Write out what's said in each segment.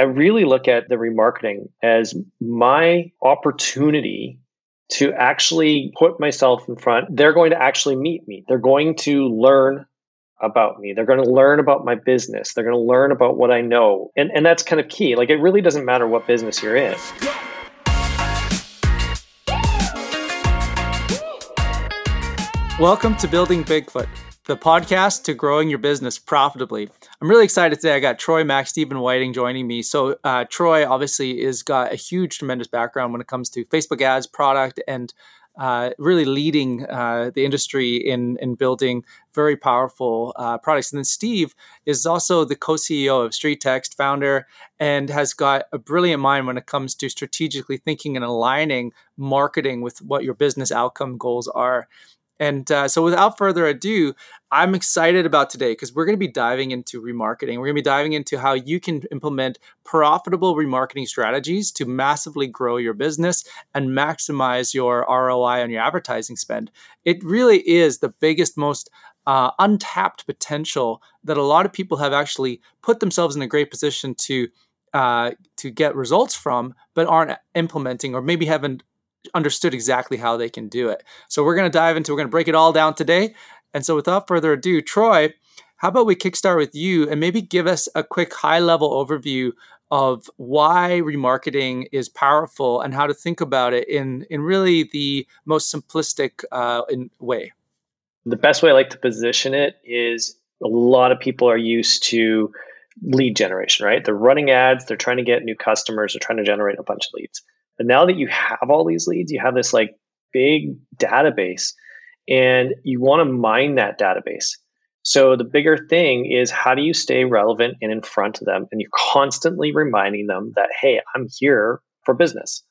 I really look at the remarketing as my opportunity to actually put myself in front. They're going to actually meet me. They're going to learn about me. They're going to learn about my business. They're going to learn about what I know. And, and that's kind of key. Like, it really doesn't matter what business you're in. Welcome to Building Bigfoot the podcast to growing your business profitably. I'm really excited today. I got Troy Mack, Stephen Whiting joining me. So uh, Troy obviously is got a huge, tremendous background when it comes to Facebook ads, product, and uh, really leading uh, the industry in in building very powerful uh, products. And then Steve is also the co-CEO of StreetText, founder, and has got a brilliant mind when it comes to strategically thinking and aligning marketing with what your business outcome goals are. And uh, so, without further ado, I'm excited about today because we're going to be diving into remarketing. We're going to be diving into how you can implement profitable remarketing strategies to massively grow your business and maximize your ROI on your advertising spend. It really is the biggest, most uh, untapped potential that a lot of people have actually put themselves in a great position to uh, to get results from, but aren't implementing or maybe haven't understood exactly how they can do it. So we're going to dive into, we're going to break it all down today. And so without further ado, Troy, how about we kickstart with you and maybe give us a quick high level overview of why remarketing is powerful and how to think about it in, in really the most simplistic uh, in way. The best way I like to position it is a lot of people are used to lead generation, right? They're running ads, they're trying to get new customers, they're trying to generate a bunch of leads. Now that you have all these leads, you have this like big database and you want to mine that database. So the bigger thing is how do you stay relevant and in front of them? And you're constantly reminding them that, hey, I'm here for business.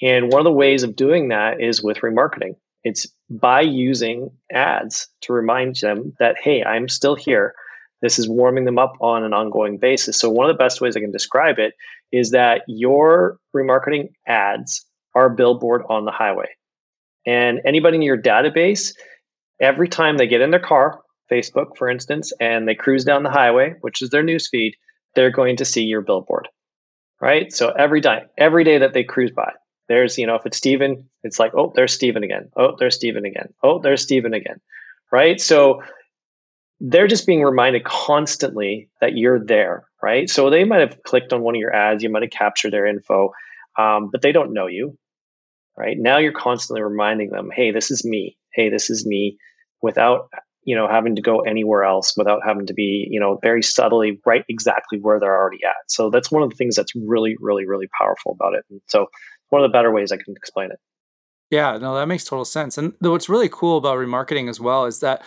And one of the ways of doing that is with remarketing. It's by using ads to remind them that, hey, I'm still here. This is warming them up on an ongoing basis. So, one of the best ways I can describe it is that your remarketing ads are billboard on the highway. And anybody in your database, every time they get in their car, Facebook, for instance, and they cruise down the highway, which is their newsfeed, they're going to see your billboard. Right. So every day, every day that they cruise by, there's, you know, if it's Stephen, it's like, oh, there's Stephen again. Oh, there's Stephen again. Oh, there's Stephen again. Right. So they're just being reminded constantly that you're there, right? So they might have clicked on one of your ads, you might have captured their info, um, but they don't know you, right? Now you're constantly reminding them, hey, this is me. Hey, this is me, without you know having to go anywhere else, without having to be you know very subtly right exactly where they're already at. So that's one of the things that's really, really, really powerful about it. And so one of the better ways I can explain it. Yeah, no, that makes total sense. And what's really cool about remarketing as well is that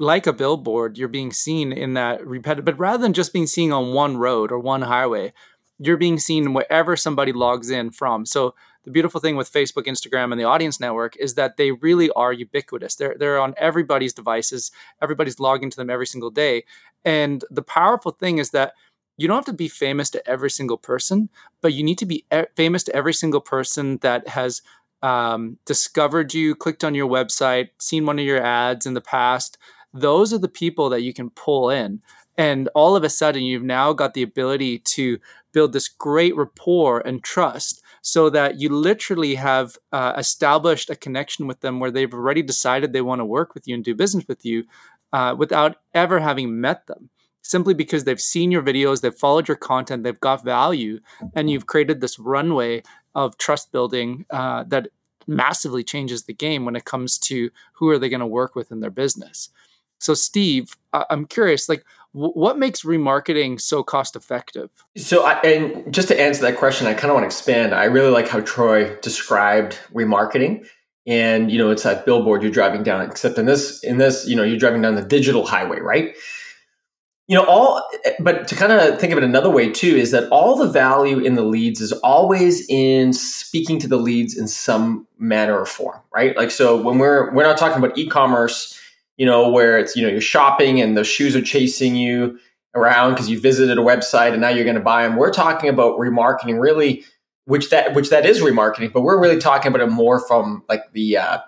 like a billboard, you're being seen in that repetitive, but rather than just being seen on one road or one highway, you're being seen wherever somebody logs in from. So the beautiful thing with Facebook, Instagram, and the audience network is that they really are ubiquitous. They're they're on everybody's devices. Everybody's logging to them every single day. And the powerful thing is that you don't have to be famous to every single person, but you need to be e- famous to every single person that has um, discovered you, clicked on your website, seen one of your ads in the past, those are the people that you can pull in. And all of a sudden, you've now got the ability to build this great rapport and trust so that you literally have uh, established a connection with them where they've already decided they want to work with you and do business with you uh, without ever having met them simply because they've seen your videos, they've followed your content, they've got value, and you've created this runway of trust building uh, that massively changes the game when it comes to who are they going to work with in their business. So, Steve, I'm curious, like, what makes remarketing so cost effective? So, I, and just to answer that question, I kind of want to expand. I really like how Troy described remarketing, and you know, it's that billboard you're driving down. Except in this, in this, you know, you're driving down the digital highway, right? You know, all, but to kind of think of it another way too is that all the value in the leads is always in speaking to the leads in some manner or form, right? Like, so when we're we're not talking about e-commerce you know, where it's, you know, you're shopping and the shoes are chasing you around because you visited a website and now you're going to buy them. We're talking about remarketing really, which that, which that is remarketing, but we're really talking about it more from like the, uh,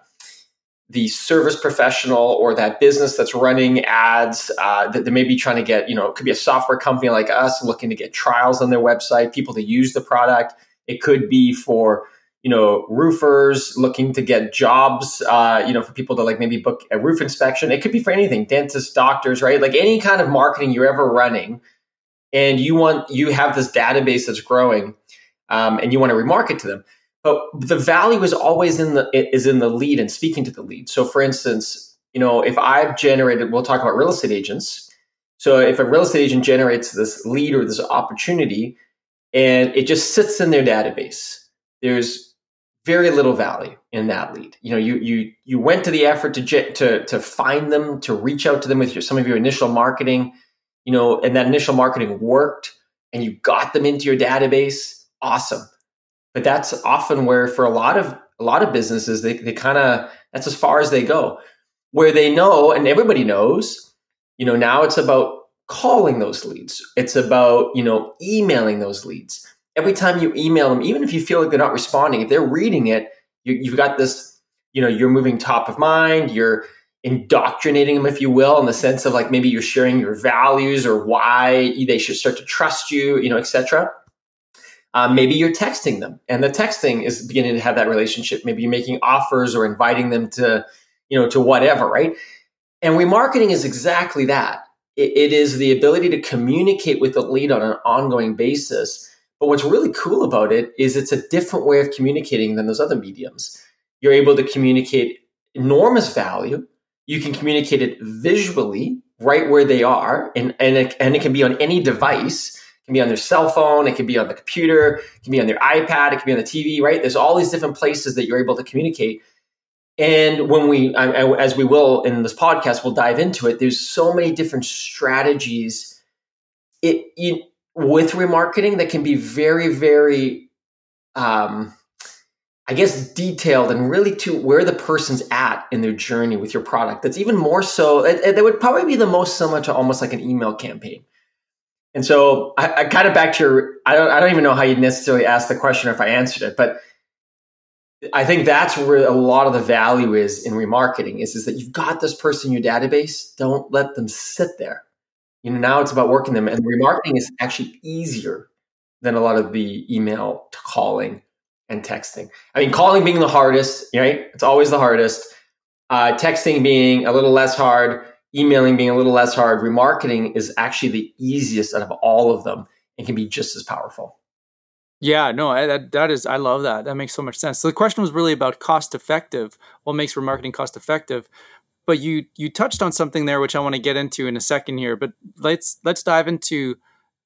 the service professional or that business that's running ads uh, that they may be trying to get, you know, it could be a software company like us looking to get trials on their website, people to use the product. It could be for, you know, roofers looking to get jobs, uh, you know, for people to like maybe book a roof inspection. It could be for anything, dentists, doctors, right? Like any kind of marketing you're ever running. And you want, you have this database that's growing um, and you want to remarket to them but the value is always in the is in the lead and speaking to the lead. So, for instance, you know, if I've generated, we'll talk about real estate agents. So, if a real estate agent generates this lead or this opportunity, and it just sits in their database, there's very little value in that lead. You know, you you you went to the effort to to to find them, to reach out to them with your some of your initial marketing, you know, and that initial marketing worked, and you got them into your database. Awesome but that's often where for a lot of a lot of businesses they, they kind of that's as far as they go where they know and everybody knows you know now it's about calling those leads it's about you know emailing those leads every time you email them even if you feel like they're not responding if they're reading it you, you've got this you know you're moving top of mind you're indoctrinating them if you will in the sense of like maybe you're sharing your values or why they should start to trust you you know etc um, maybe you're texting them and the texting is beginning to have that relationship. Maybe you're making offers or inviting them to, you know, to whatever, right? And remarketing is exactly that. it, it is the ability to communicate with the lead on an ongoing basis. But what's really cool about it is it's a different way of communicating than those other mediums. You're able to communicate enormous value. You can communicate it visually right where they are, and, and, it, and it can be on any device It can be on their cell phone, it can be on the computer, it can be on their iPad, it can be on the TV, right? There's all these different places that you're able to communicate. And when we, as we will in this podcast, we'll dive into it. There's so many different strategies it, it with remarketing that can be very, very, um, I guess, detailed and really to where the person's at in their journey with your product. That's even more so. That would probably be the most similar to almost like an email campaign and so I, I kind of back to your, I don't, I don't even know how you necessarily asked the question or if I answered it, but I think that's where a lot of the value is in remarketing is, is that you've got this person in your database. Don't let them sit there. You know, now it's about working them and remarketing is actually easier than a lot of the email calling and texting. I mean, calling being the hardest, right? It's always the hardest. Uh, texting being a little less hard emailing being a little less hard, remarketing is actually the easiest out of all of them and can be just as powerful. Yeah, no, I, that that is I love that. That makes so much sense. So the question was really about cost effective. What makes remarketing cost effective? But you you touched on something there which I want to get into in a second here. But let's let's dive into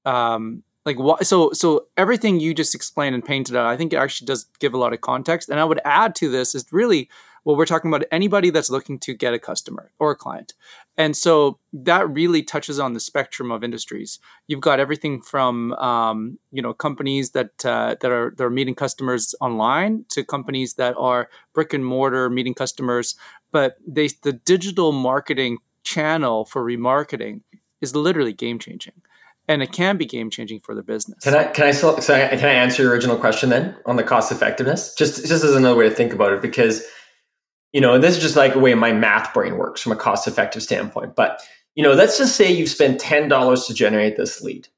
um, like what so so everything you just explained and painted out. I think it actually does give a lot of context. And I would add to this is really well, we're talking about anybody that's looking to get a customer or a client. And so that really touches on the spectrum of industries. You've got everything from um, you know companies that uh, that are that are meeting customers online to companies that are brick and mortar meeting customers. But they the digital marketing channel for remarketing is literally game changing and it can be game changing for the business. Can I can I so can I answer your original question then on the cost effectiveness? Just just as another way to think about it, because you know, and this is just like the way my math brain works from a cost effective standpoint. But, you know, let's just say you've spent $10 to generate this lead.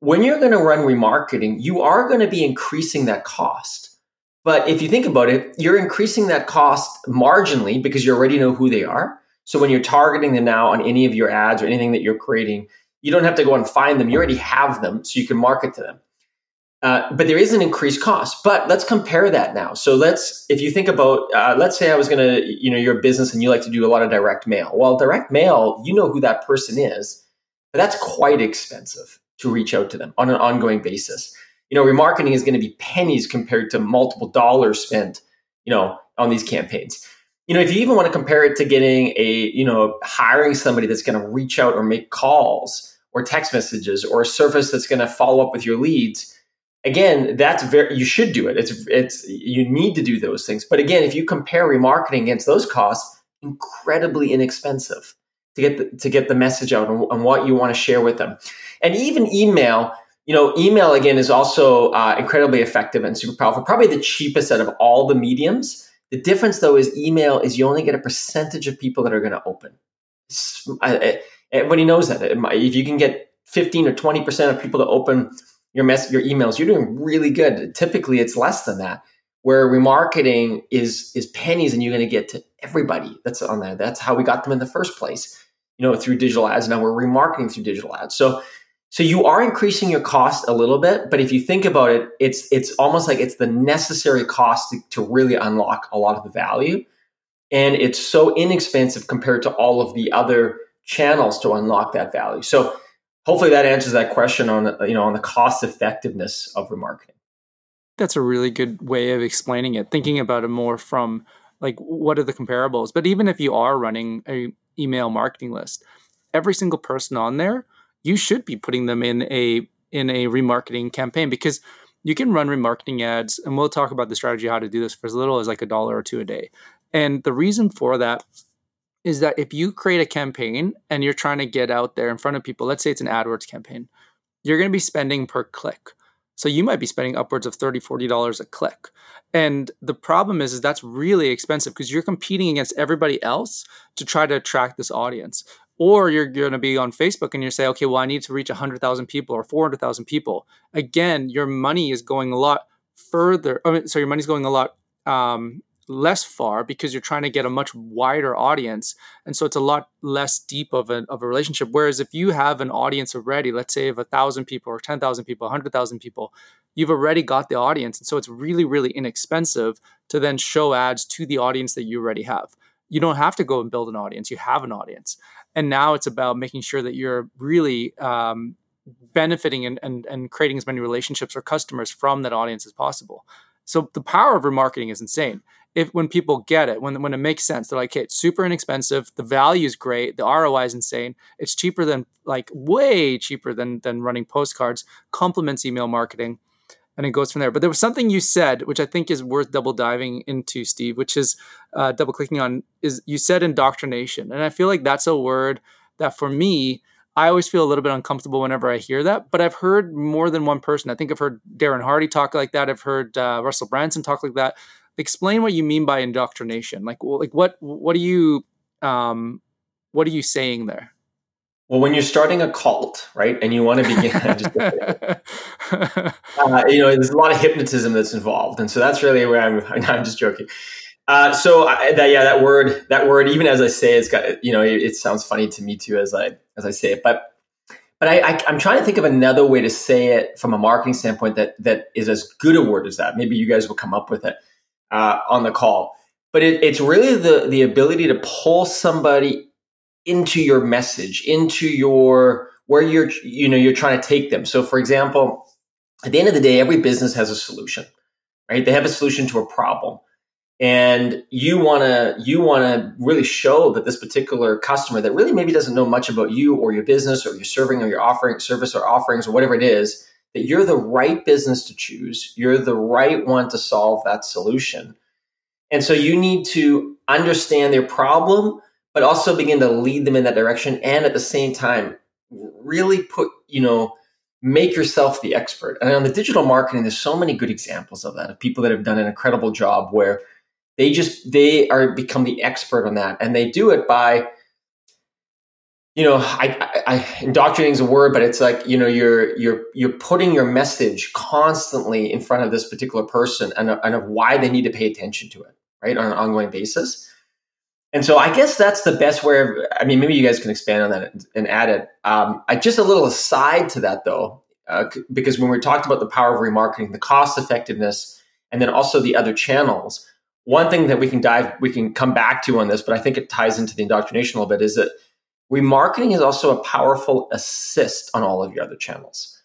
When you're going to run remarketing, you are going to be increasing that cost. But if you think about it, you're increasing that cost marginally because you already know who they are. So when you're targeting them now on any of your ads or anything that you're creating, you don't have to go and find them. You already have them, so you can market to them. Uh, but there is an increased cost. But let's compare that now. So let's, if you think about, uh, let's say I was going to, you know, your business and you like to do a lot of direct mail. Well, direct mail, you know who that person is, but that's quite expensive to reach out to them on an ongoing basis. You know, remarketing is going to be pennies compared to multiple dollars spent, you know, on these campaigns. You know, if you even want to compare it to getting a, you know, hiring somebody that's going to reach out or make calls or text messages or a service that's going to follow up with your leads again that's very you should do it it's it's you need to do those things but again if you compare remarketing against those costs incredibly inexpensive to get the, to get the message out and, on what you want to share with them and even email you know email again is also uh, incredibly effective and super powerful probably the cheapest out of all the mediums The difference though is email is you only get a percentage of people that are going to open. everybody knows that. If you can get 15 or 20% of people to open your mess, your emails, you're doing really good. Typically it's less than that. Where remarketing is is pennies and you're going to get to everybody that's on there. That's how we got them in the first place. You know, through digital ads. Now we're remarketing through digital ads. So so you are increasing your cost a little bit, but if you think about it, it's it's almost like it's the necessary cost to, to really unlock a lot of the value. And it's so inexpensive compared to all of the other channels to unlock that value. So hopefully that answers that question on you know on the cost effectiveness of remarketing. That's a really good way of explaining it. Thinking about it more from like what are the comparables? But even if you are running a email marketing list, every single person on there you should be putting them in a in a remarketing campaign because you can run remarketing ads and we'll talk about the strategy how to do this for as little as like a dollar or two a day and the reason for that is that if you create a campaign and you're trying to get out there in front of people let's say it's an adwords campaign you're going to be spending per click so you might be spending upwards of $30, 40 dollars a click and the problem is, is that's really expensive because you're competing against everybody else to try to attract this audience or you're going to be on Facebook and you say, okay, well, I need to reach 100,000 people or 400,000 people. Again, your money is going a lot further. I mean, so your money's going a lot um, less far because you're trying to get a much wider audience. And so it's a lot less deep of a, of a relationship. Whereas if you have an audience already, let's say of a thousand people or 10,000 people, 100,000 people, you've already got the audience. And so it's really, really inexpensive to then show ads to the audience that you already have. You don't have to go and build an audience, you have an audience and now it's about making sure that you're really um, benefiting and, and, and creating as many relationships or customers from that audience as possible so the power of remarketing is insane if when people get it when, when it makes sense they're like hey it's super inexpensive the value is great the roi is insane it's cheaper than like way cheaper than than running postcards complements email marketing and it goes from there. But there was something you said, which I think is worth double diving into, Steve, which is uh, double clicking on. Is you said indoctrination, and I feel like that's a word that for me, I always feel a little bit uncomfortable whenever I hear that. But I've heard more than one person. I think I've heard Darren Hardy talk like that. I've heard uh, Russell Brunson talk like that. Explain what you mean by indoctrination. Like, like what what are you um, what are you saying there? Well, when you're starting a cult, right, and you want to begin, uh, you know, there's a lot of hypnotism that's involved, and so that's really where I'm. I'm just joking. Uh, so I, that yeah, that word, that word, even as I say, it's got you know, it, it sounds funny to me too as I as I say it, but but I, I I'm trying to think of another way to say it from a marketing standpoint that that is as good a word as that. Maybe you guys will come up with it uh, on the call, but it, it's really the the ability to pull somebody into your message, into your where you're you know you're trying to take them. So for example, at the end of the day, every business has a solution, right? They have a solution to a problem. And you want to you want to really show that this particular customer that really maybe doesn't know much about you or your business or your serving or your offering service or offerings or whatever it is that you're the right business to choose. You're the right one to solve that solution. And so you need to understand their problem, but also begin to lead them in that direction and at the same time really put you know make yourself the expert and on the digital marketing there's so many good examples of that of people that have done an incredible job where they just they are become the expert on that and they do it by you know I, I, I indoctrinating is a word but it's like you know you're you're you're putting your message constantly in front of this particular person and, and of why they need to pay attention to it right on an ongoing basis and so I guess that's the best way of, I mean, maybe you guys can expand on that and add it. Um, I just a little aside to that though, uh, because when we talked about the power of remarketing, the cost effectiveness, and then also the other channels, one thing that we can dive, we can come back to on this, but I think it ties into the indoctrination a little bit is that remarketing is also a powerful assist on all of your other channels.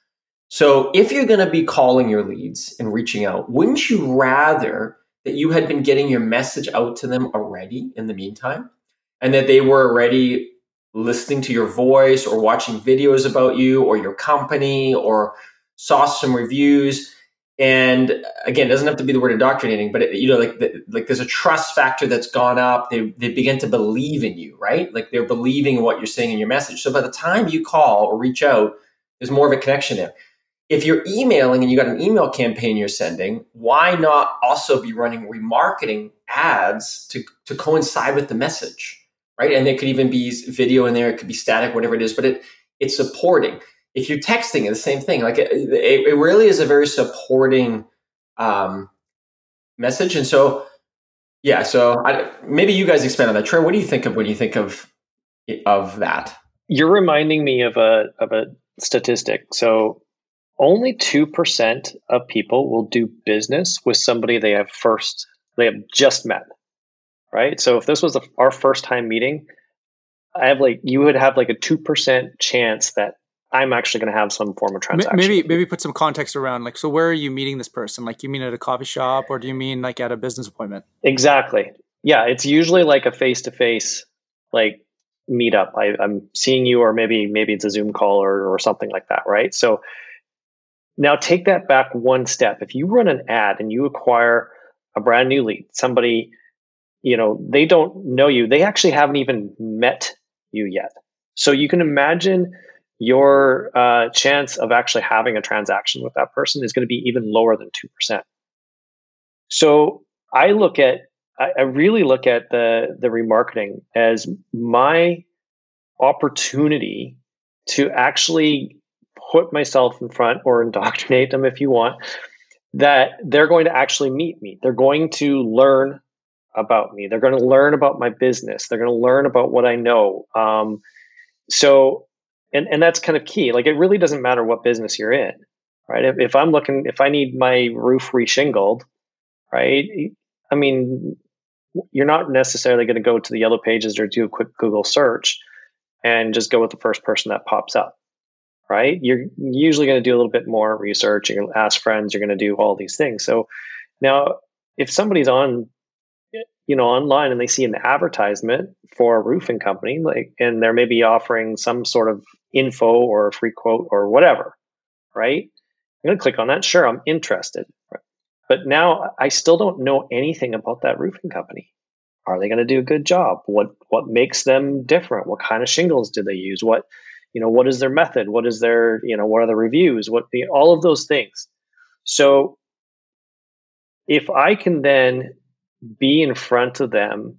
So if you're going to be calling your leads and reaching out, wouldn't you rather that you had been getting your message out to them already in the meantime, and that they were already listening to your voice or watching videos about you or your company or saw some reviews. And again, it doesn't have to be the word indoctrinating, but it, you know, like the, like there's a trust factor that's gone up. They they begin to believe in you, right? Like they're believing in what you're saying in your message. So by the time you call or reach out, there's more of a connection there. if you're emailing and you got an email campaign you're sending, why not also be running remarketing ads to, to coincide with the message? Right. And there could even be video in there, it could be static, whatever it is, but it it's supporting. If you're texting, the same thing. Like it, it, it really is a very supporting um, message. And so, yeah, so I, maybe you guys expand on that. Trey, what do you think of when you think of of that? You're reminding me of a of a statistic. So only 2% of people will do business with somebody they have first they have just met right so if this was a, our first time meeting i have like you would have like a 2% chance that i'm actually going to have some form of transaction maybe maybe put some context around like so where are you meeting this person? Like you mean at a coffee shop or do you mean like at a business appointment? Exactly. Yeah it's usually like a face-to-face like meetup. I, i'm seeing you or maybe maybe it's a zoom call or, or something like that right? So now take that back one step. If you run an ad and you acquire a brand new lead, somebody, you know, they don't know you, they actually haven't even met you yet. So you can imagine your uh, chance of actually having a transaction with that person is going to be even lower than 2%. So I look at, I really look at the, the remarketing as my opportunity to actually put myself in front or indoctrinate them if you want that they're going to actually meet me. They're going to learn about me. They're going to learn about my business. They're going to learn about what I know. Um, so, and and that's kind of key. Like it really doesn't matter what business you're in, right? If, if I'm looking, if I need my roof reshingled, right? I mean, you're not necessarily going to go to the yellow pages or do a quick Google search and just go with the first person that pops up right? You're usually going to do a little bit more research. You're going to ask friends. You're going to do all these things. So now, if somebody's on, you know, online and they see an advertisement for a roofing company, like, and they're maybe offering some sort of info or a free quote or whatever, right? I'm going to click on that. Sure, I'm interested. But now I still don't know anything about that roofing company. Are they going to do a good job? What what makes them different? What kind of shingles do they use? What you know what is their method what is their you know what are the reviews what the all of those things so if i can then be in front of them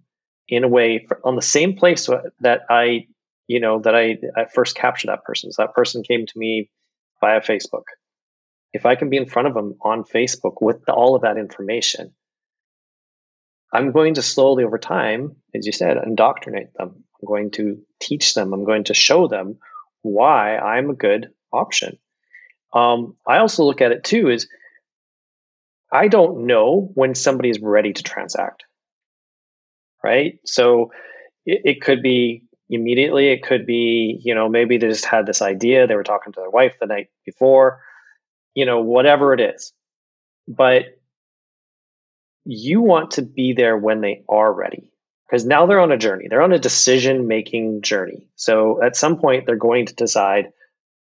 in a way on the same place that i you know that i, I first captured that person so that person came to me via facebook if i can be in front of them on facebook with the, all of that information i'm going to slowly over time as you said indoctrinate them i'm going to teach them i'm going to show them why I'm a good option. Um, I also look at it too is I don't know when somebody is ready to transact. Right. So it, it could be immediately. It could be, you know, maybe they just had this idea. They were talking to their wife the night before, you know, whatever it is. But you want to be there when they are ready because now they're on a journey. They're on a decision making journey. So at some point, they're going to decide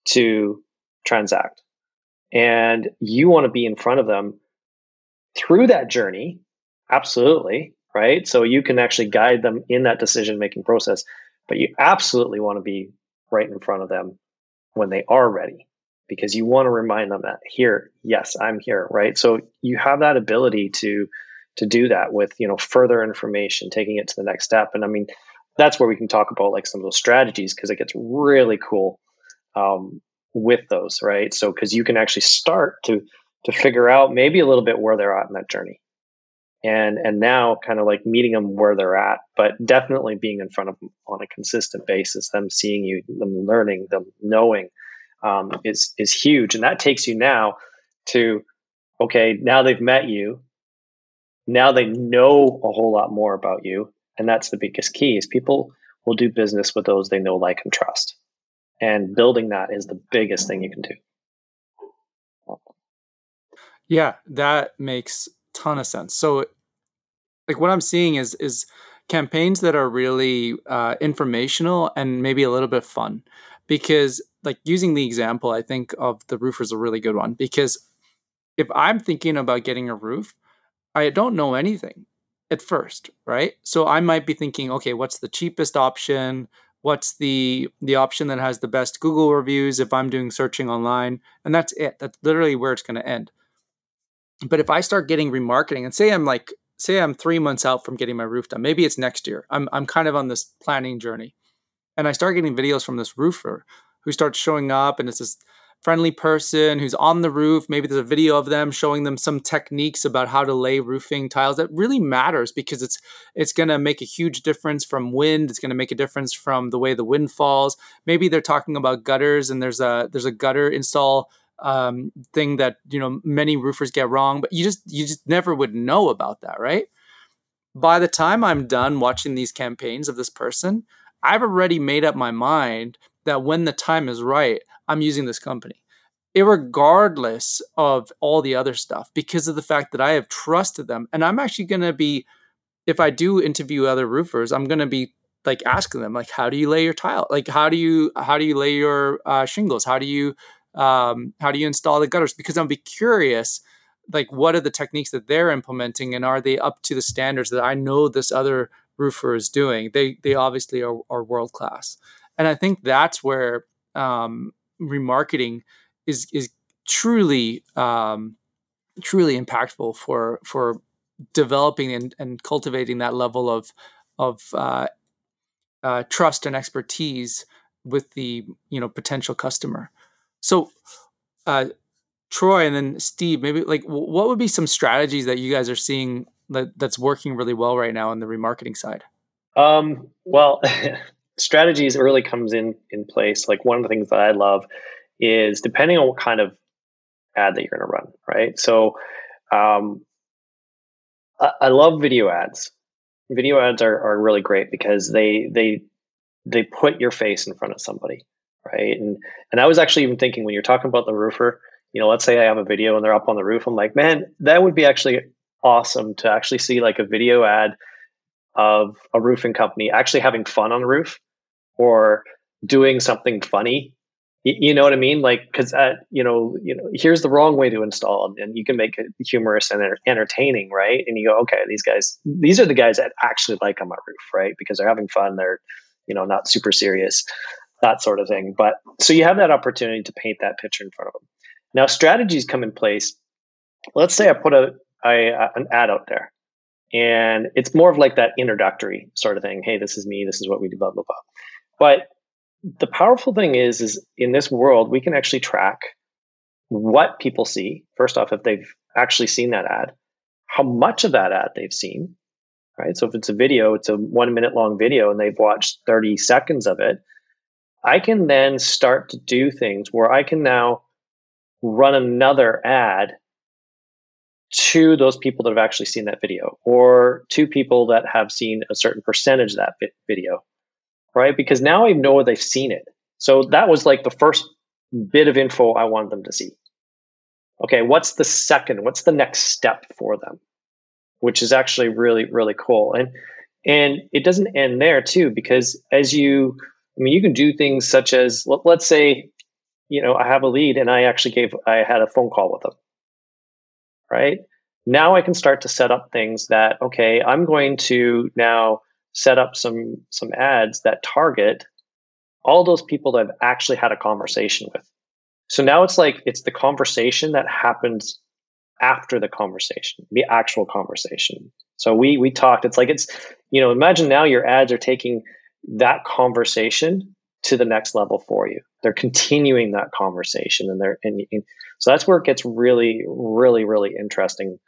to transact. And you want to be in front of them through that journey. Absolutely. Right. So you can actually guide them in that decision making process. But you absolutely want to be right in front of them when they are ready because you want to remind them that here, yes, I'm here. Right. So you have that ability to to do that with you know further information taking it to the next step and i mean that's where we can talk about like some of those strategies because it gets really cool um, with those right so because you can actually start to to figure out maybe a little bit where they're at in that journey and and now kind of like meeting them where they're at but definitely being in front of them on a consistent basis them seeing you them learning them knowing um, is is huge. And that takes you now to okay now they've met you now they know a whole lot more about you and that's the biggest key is people will do business with those they know like and trust. And building that is the biggest thing you can do. Yeah that makes ton of sense. So like what i'm seeing is is campaigns that are really uh, informational and maybe a little bit fun because like using the example i think of the roofer is a really good one because if i'm thinking about getting a roof I don't know anything at first, right? So I might be thinking, okay, what's the cheapest option? what's the the option that has the best Google reviews if I'm doing searching online, and that's it. That's literally where it's going to end. But if I start getting remarketing, and say I'm like, say I'm three months out from getting my roof done, maybe it's next year. I'm I'm kind of on this planning journey, and I start getting videos from this roofer who starts showing up, and it's this friendly person who's on the roof. Maybe there's a video of them showing them some techniques about how to lay roofing tiles. That really matters because it's it's going to make a huge difference from wind. It's going to make a difference from the way the wind falls. Maybe they're talking about gutters and there's a there's a gutter install um, thing that you know many roofers get wrong, but you just you just never would know about that, right? By the time I'm done watching these campaigns of this person, I've already made up my mind that when the time is right, I'm using this company, regardless of all the other stuff, because of the fact that I have trusted them. And I'm actually going to be, if I do interview other roofers, I'm going to be like asking them, like, how do you lay your tile? Like, how do you how do you lay your uh, shingles? How do you um, how do you install the gutters? Because I'm be curious, like, what are the techniques that they're implementing, and are they up to the standards that I know this other roofer is doing? They they obviously are, are world class, and I think that's where um, remarketing is is truly um, truly impactful for for developing and, and cultivating that level of of uh, uh, trust and expertise with the you know potential customer. So, uh, Troy and then Steve, maybe like what would be some strategies that you guys are seeing that, that's working really well right now on the remarketing side? Um, well, strategies really comes in in place. Like one of the things that I love is depending on what kind of ad that you're going to run, right? So, um, I, I love video ads. Video ads are, are really great because they they they put your face in front of somebody, right? And and I was actually even thinking when you're talking about the roofer, you know, let's say I have a video and they're up on the roof, I'm like, man, that would be actually awesome to actually see like a video ad of a roofing company actually having fun on the roof or doing something funny you, know what I mean? Like, because uh, you know, you know, here's the wrong way to install, and you can make it humorous and entertaining, right? And you go, okay, these guys, these are the guys that actually like on my roof, right? Because they're having fun, they're, you know, not super serious, that sort of thing. But so you have that opportunity to paint that picture in front of them. Now, strategies come in place. Let's say I put a, a an ad out there, and it's more of like that introductory sort of thing. Hey, this is me. This is what we do. Blah blah blah. But the powerful thing is, is in this world, we can actually track what people see. First off, if they've actually seen that ad, how much of that ad they've seen, right? So if it's a video, it's a one minute long video and they've watched 30 seconds of it. I can then start to do things where I can now run another ad to those people that have actually seen that video or to people that have seen a certain percentage of that video right? Because now I know they've seen it. So that was like the first bit of info I wanted them to see. Okay, what's the second? What's the next step for them? Which is actually really, really cool. And and it doesn't end there too, because as you I mean you can do things such as let's say, you know, I have a lead and I actually gave I had a phone call with them. Right? Now I can start to set up things that, okay, I'm going to now set up some some ads that target all those people that I've actually had a conversation with. So now it's like it's the conversation that happens after the conversation, the actual conversation. So we we talked. It's like it's you know imagine now your ads are taking that conversation to the next level for you. They're continuing that conversation, and they're and, and so that's where it gets really really really interesting,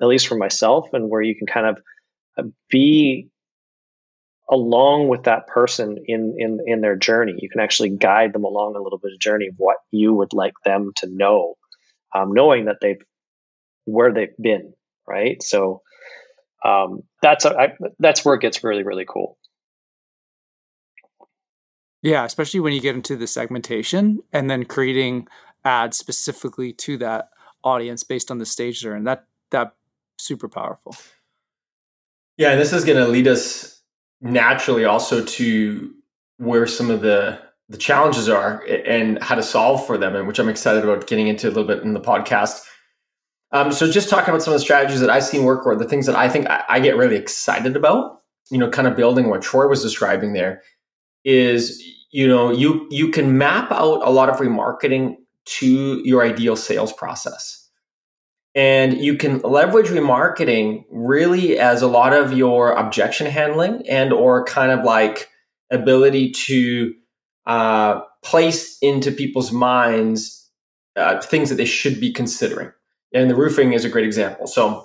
at least for myself, and where you can kind of uh, be along with that person in in in their journey. You can actually guide them along a little bit of journey of what you would like them to know, um, knowing that they've where they've been, right? So um, that's a, I, that's where it gets really really cool. Yeah, especially when you get into the segmentation and then creating ads specifically to that audience based on the stage they're in. That that super powerful. Yeah, and this is going to lead us naturally also to where some of the the challenges are and how to solve for them, and which I'm excited about getting into a little bit in the podcast. Um, so just talking about some of the strategies that I've seen work or the things that I think I, I get really excited about, you know, kind of building what Troy was describing there. Is you know you you can map out a lot of remarketing to your ideal sales process. And you can leverage remarketing really as a lot of your objection handling and or kind of like ability to uh, place into people's minds uh, things that they should be considering. And the roofing is a great example. So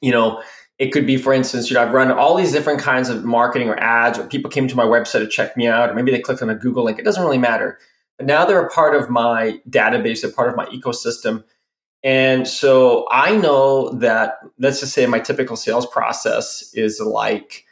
you know it could be, for instance, you know, I've run all these different kinds of marketing or ads, or people came to my website to check me out, or maybe they clicked on a Google link. It doesn't really matter. But now they're a part of my database, they're part of my ecosystem. And so I know that, let's just say my typical sales process is like,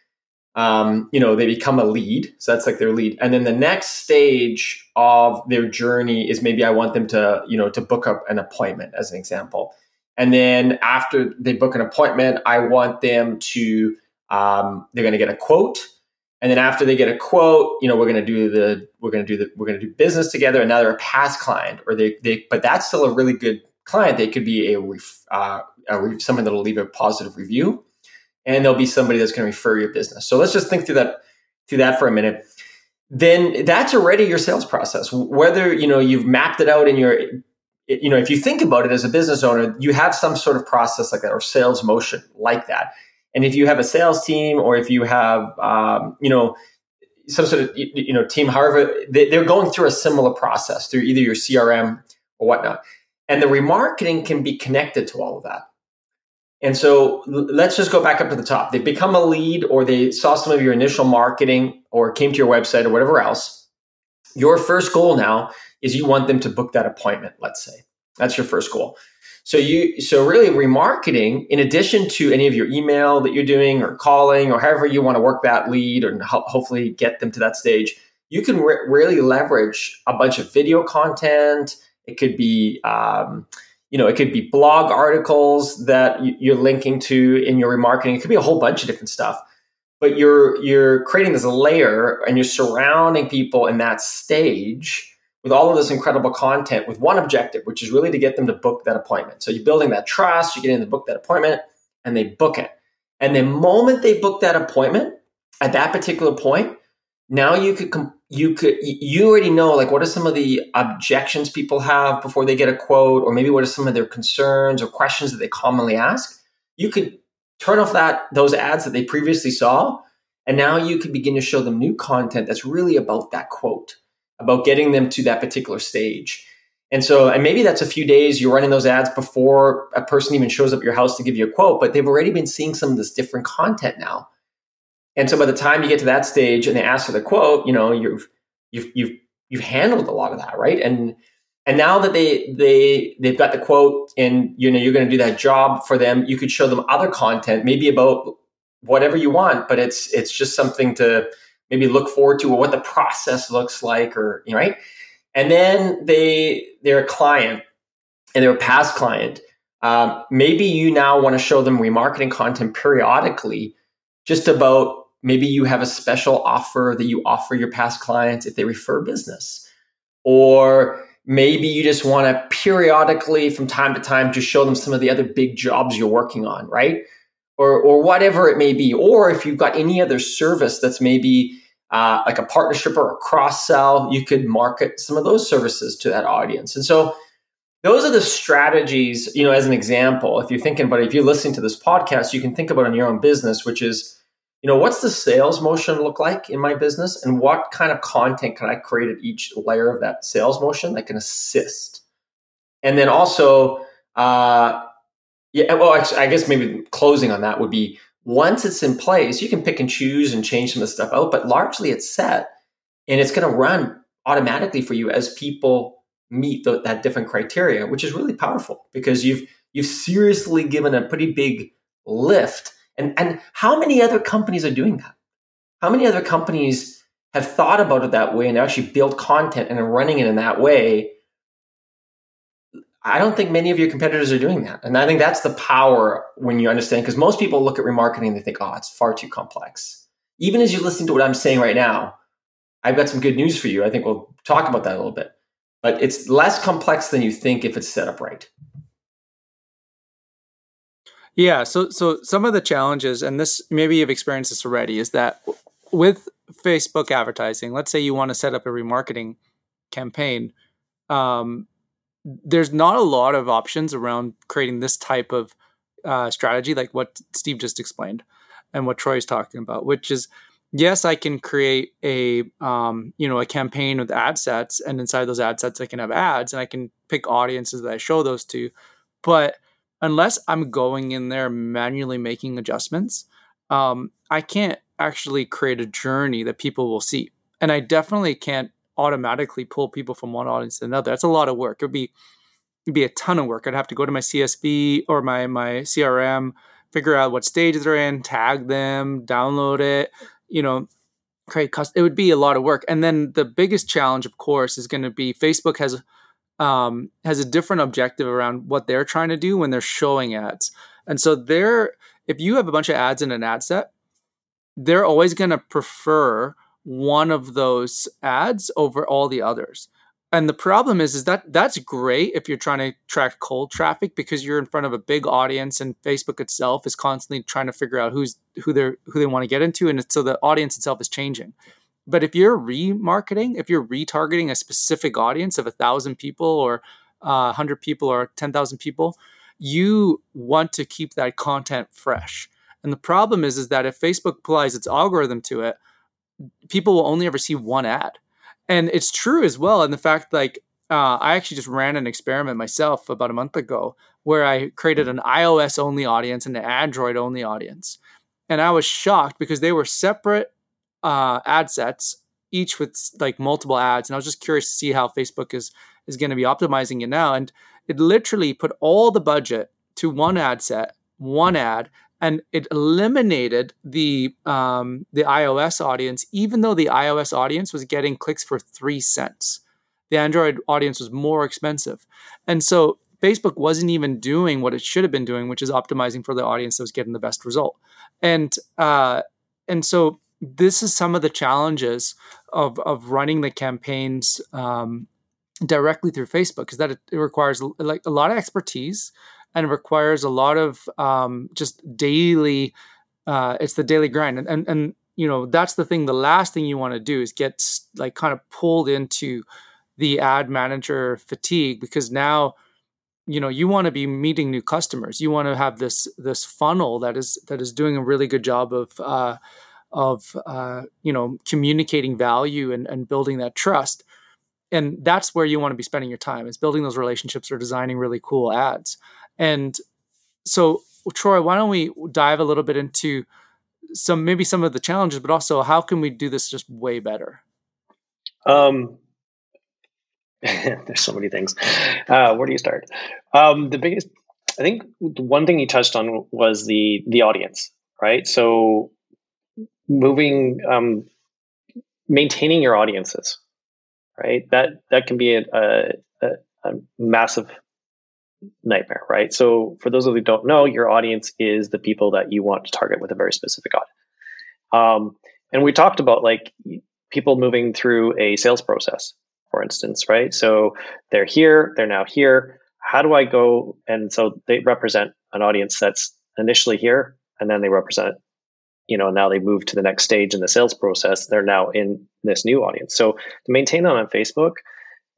um, you know, they become a lead. So that's like their lead. And then the next stage of their journey is maybe I want them to, you know, to book up an appointment as an example. And then after they book an appointment, I want them to, um, they're going to get a quote. And then after they get a quote, you know, we're going to do the, we're going to do the, we're going to do business together. And now they're a past client or they, they, but that's still a really good client. They could be a, uh, a someone that'll leave a positive review and there'll be somebody that's going to refer your business. So let's just think through that, through that for a minute. Then that's already your sales process. Whether, you know, you've mapped it out in your you know, if you think about it as a business owner, you have some sort of process like that or sales motion like that. And if you have a sales team or if you have, um, you know, some sort of, you know, team, however, they're going through a similar process through either your CRM or whatnot. And the remarketing can be connected to all of that. And so let's just go back up to the top. They've become a lead or they saw some of your initial marketing or came to your website or whatever else. Your first goal now is you want them to book that appointment, let's say. That's your first goal. So you so really remarketing in addition to any of your email that you're doing or calling or however you want to work that lead or ho- hopefully get them to that stage, you can re- really leverage a bunch of video content. It could be um, you know, it could be blog articles that you're linking to in your remarketing. It could be a whole bunch of different stuff. But you're you're creating this layer and you're surrounding people in that stage with all of this incredible content with one objective, which is really to get them to book that appointment. So you're building that trust, you're getting them to book that appointment, and they book it. And the moment they book that appointment, at that particular point, now you could you could you already know like what are some of the objections people have before they get a quote, or maybe what are some of their concerns or questions that they commonly ask. You could turn off that those ads that they previously saw, and now you could begin to show them new content that's really about that quote about getting them to that particular stage. And so, and maybe that's a few days you're running those ads before a person even shows up at your house to give you a quote, but they've already been seeing some of this different content now. And so by the time you get to that stage and they ask for the quote, you know, you've you've you've you've handled a lot of that, right? And and now that they they they've got the quote and you know you're going to do that job for them, you could show them other content, maybe about whatever you want, but it's it's just something to maybe look forward to or what the process looks like or right? And then they they're a client and they're a past client. Um, maybe you now want to show them remarketing content periodically just about maybe you have a special offer that you offer your past clients if they refer business. Or maybe you just want to periodically from time to time just show them some of the other big jobs you're working on right? Or or whatever it may be. Or if you've got any other service that's maybe uh, like a partnership or a cross sell, you could market some of those services to that audience. And so those are the strategies, you know, as an example, if you're thinking about it, if you're listening to this podcast, you can think about in your own business, which is, you know, what's the sales motion look like in my business and what kind of content can I create at each layer of that sales motion that can assist? And then also, uh, yeah, well, I guess maybe closing on that would be once it's in place, you can pick and choose and change some of the stuff out, but largely it's set and it's going to run automatically for you as people meet the, that different criteria, which is really powerful because you've you've seriously given a pretty big lift. And and how many other companies are doing that? How many other companies have thought about it that way and actually built content and are running it in that way I don't think many of your competitors are doing that. And I think that's the power when you understand, because most people look at remarketing and they think, oh, it's far too complex. Even as you listen to what I'm saying right now, I've got some good news for you. I think we'll talk about that a little bit. But it's less complex than you think if it's set up right. Yeah. So, so some of the challenges, and this maybe you've experienced this already, is that with Facebook advertising, let's say you want to set up a remarketing campaign, um, there's not a lot of options around creating this type of uh, strategy, like what Steve just explained and what Troy's talking about, which is yes, I can create a um, you know a campaign with ad sets, and inside those ad sets, I can have ads, and I can pick audiences that I show those to. But unless I'm going in there manually making adjustments, um, I can't actually create a journey that people will see, and I definitely can't automatically pull people from one audience to another. That's a lot of work. It would be it'd be a ton of work. I'd have to go to my CSV or my my CRM, figure out what stage they're in, tag them, download it, you know, create custom. It would be a lot of work. And then the biggest challenge, of course, is going to be Facebook has um, has a different objective around what they're trying to do when they're showing ads. And so they're if you have a bunch of ads in an ad set, they're always going to prefer one of those ads over all the others. And the problem is, is that that's great if you're trying to track cold traffic because you're in front of a big audience, and Facebook itself is constantly trying to figure out who's who they who they want to get into, and so the audience itself is changing. But if you're remarketing, if you're retargeting a specific audience of a thousand people or a uh, hundred people or ten thousand people, you want to keep that content fresh. And the problem is, is that if Facebook applies its algorithm to it, people will only ever see one ad and it's true as well. And the fact, like, uh, I actually just ran an experiment myself about a month ago where I created an iOS only audience and an Android only audience. And I was shocked because they were separate uh, ad sets, each with like multiple ads. And I was just curious to see how Facebook is is going to be optimizing it now. And it literally put all the budget to one ad set, one ad, and it eliminated the um, the iOS audience, even though the iOS audience was getting clicks for three cents. The Android audience was more expensive, and so Facebook wasn't even doing what it should have been doing, which is optimizing for the audience that was getting the best result. And uh, and so this is some of the challenges of of running the campaigns um, directly through Facebook, is that it, it requires like a lot of expertise and it requires a lot of um, just daily. Uh, it's the daily grind, and, and and you know that's the thing. The last thing you want to do is get like kind of pulled into the ad manager fatigue because now you know you want to be meeting new customers you want to have this this funnel that is that is doing a really good job of uh, of uh, you know communicating value and, and building that trust and that's where you want to be spending your time is building those relationships or designing really cool ads and so, Troy, why don't we dive a little bit into some maybe some of the challenges, but also how can we do this just way better? Um, there's so many things. Uh, where do you start? Um, the biggest, I think, the one thing you touched on was the the audience, right? So, moving, um, maintaining your audiences, right? That that can be a, a, a massive nightmare, right? So for those of you who don't know, your audience is the people that you want to target with a very specific audience. Um, and we talked about like people moving through a sales process, for instance, right? So they're here, they're now here. How do I go? And so they represent an audience that's initially here, and then they represent, you know, now they move to the next stage in the sales process. They're now in this new audience. So to maintain that on Facebook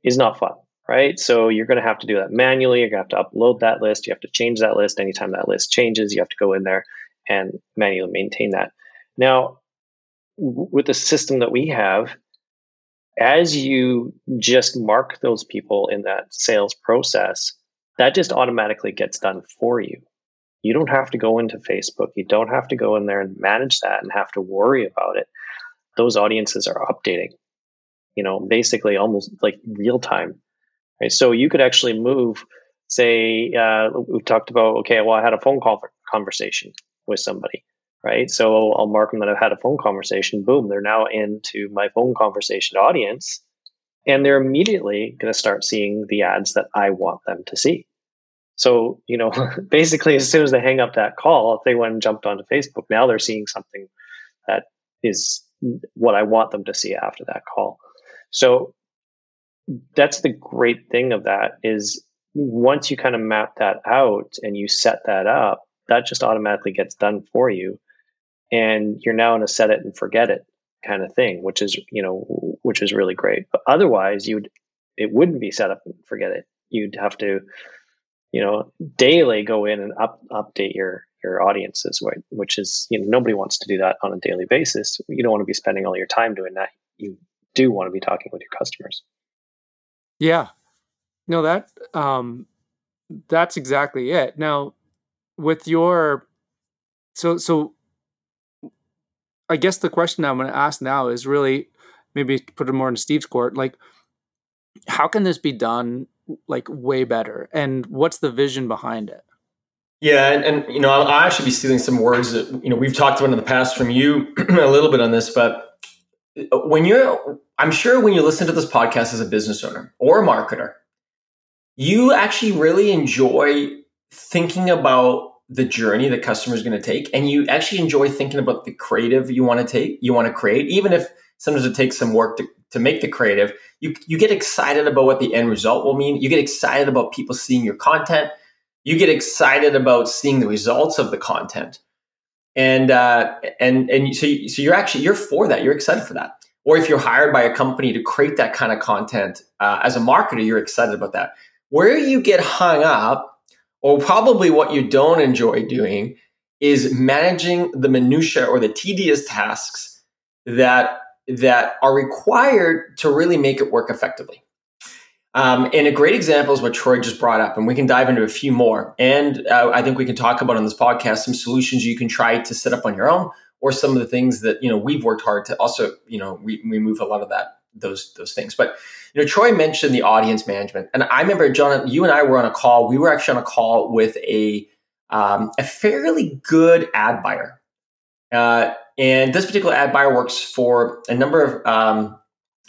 is not fun right? So you're going to have to do that manually. You're going to have to upload that list. You have to change that list anytime that list changes. You have to go in there and manually maintain that. Now, with the system that we have, as you just mark those people in that sales process, that just automatically gets done for you. You don't have to go into Facebook. You don't have to go in there and manage that and have to worry about it. Those audiences are updating, you know, basically almost like real time Right? So you could actually move, say, uh, we talked about, okay, well, I had a phone call conversation with somebody, right? So I'll mark them that I've had a phone conversation. Boom, they're now into my phone conversation audience. And they're immediately going to start seeing the ads that I want them to see. So, you know, basically, as soon as they hang up that call, if they went and jumped onto Facebook, now they're seeing something that is what I want them to see after that call. So that's the great thing of that is once you kind of map that out and you set that up, that just automatically gets done for you. And you're now in a set it and forget it kind of thing, which is you know which is really great. But otherwise, you'd it wouldn't be set up and forget it. You'd have to you know daily go in and up update your your audiences, which is you know nobody wants to do that on a daily basis. You don't want to be spending all your time doing that. You do want to be talking with your customers. Yeah, no that um, that's exactly it. Now, with your so so I guess the question I'm going to ask now is really maybe put it more in Steve's court. Like, how can this be done like way better? And what's the vision behind it? Yeah, and, and you know, I'll, I'll, actually be stealing some words that you know we've talked about in the past from you a little bit on this, but when you're, I'm sure when you listen to this podcast as a business owner or a marketer, you actually really enjoy thinking about the journey the customer is going to take and you actually enjoy thinking about the creative you want to take you want to create. Even if sometimes it takes some work to, to make the creative you, you get excited about what the end result will mean. You get excited about people seeing your content. You get excited about seeing the results of the content. And uh, and and so, you, so you're actually you're for that. You're excited for that or if you're hired by a company to create that kind of content uh, as a marketer you're excited about that where you get hung up or probably what you don't enjoy doing is managing the minutia or the tedious tasks that that are required to really make it work effectively. Um, and a great example is what Troy just brought up, and we can dive into a few more. And uh, I think we can talk about on this podcast some solutions you can try to set up on your own, or some of the things that you know we've worked hard to also you know re- remove a lot of that those those things. But you know, Troy mentioned the audience management, and I remember John, you and I were on a call. We were actually on a call with a um, a fairly good ad buyer, uh, and this particular ad buyer works for a number of um,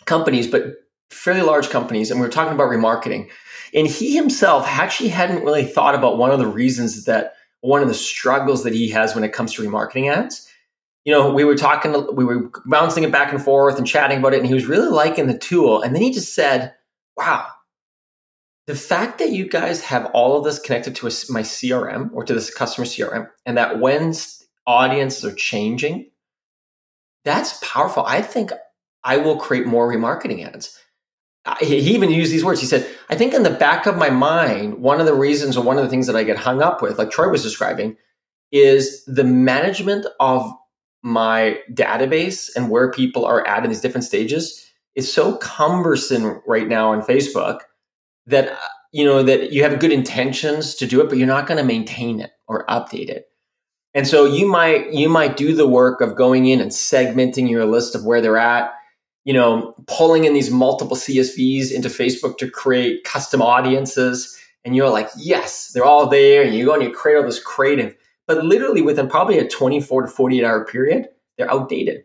companies, but fairly large companies. And we were talking about remarketing, and he himself actually hadn't really thought about one of the reasons that one of the struggles that he has when it comes to remarketing ads you know, we were talking, we were bouncing it back and forth and chatting about it, and he was really liking the tool. And then he just said, "Wow, the fact that you guys have all of this connected to a, my CRM or to this customer CRM, and that when audiences are changing, that's powerful. I think I will create more remarketing ads." He even used these words. He said, I think in the back of my mind, one of the reasons or one of the things that I get hung up with, like Troy was describing, is the management of my database and where people are at in these different stages is so cumbersome right now on Facebook that uh, you know that you have good intentions to do it but you're not going to maintain it or update it. And so you might you might do the work of going in and segmenting your list of where they're at, you know, pulling in these multiple CSVs into Facebook to create custom audiences and you're like, "Yes, they're all there." And you go and you create all this creative but literally within probably a 24 to 48 hour period, they're outdated.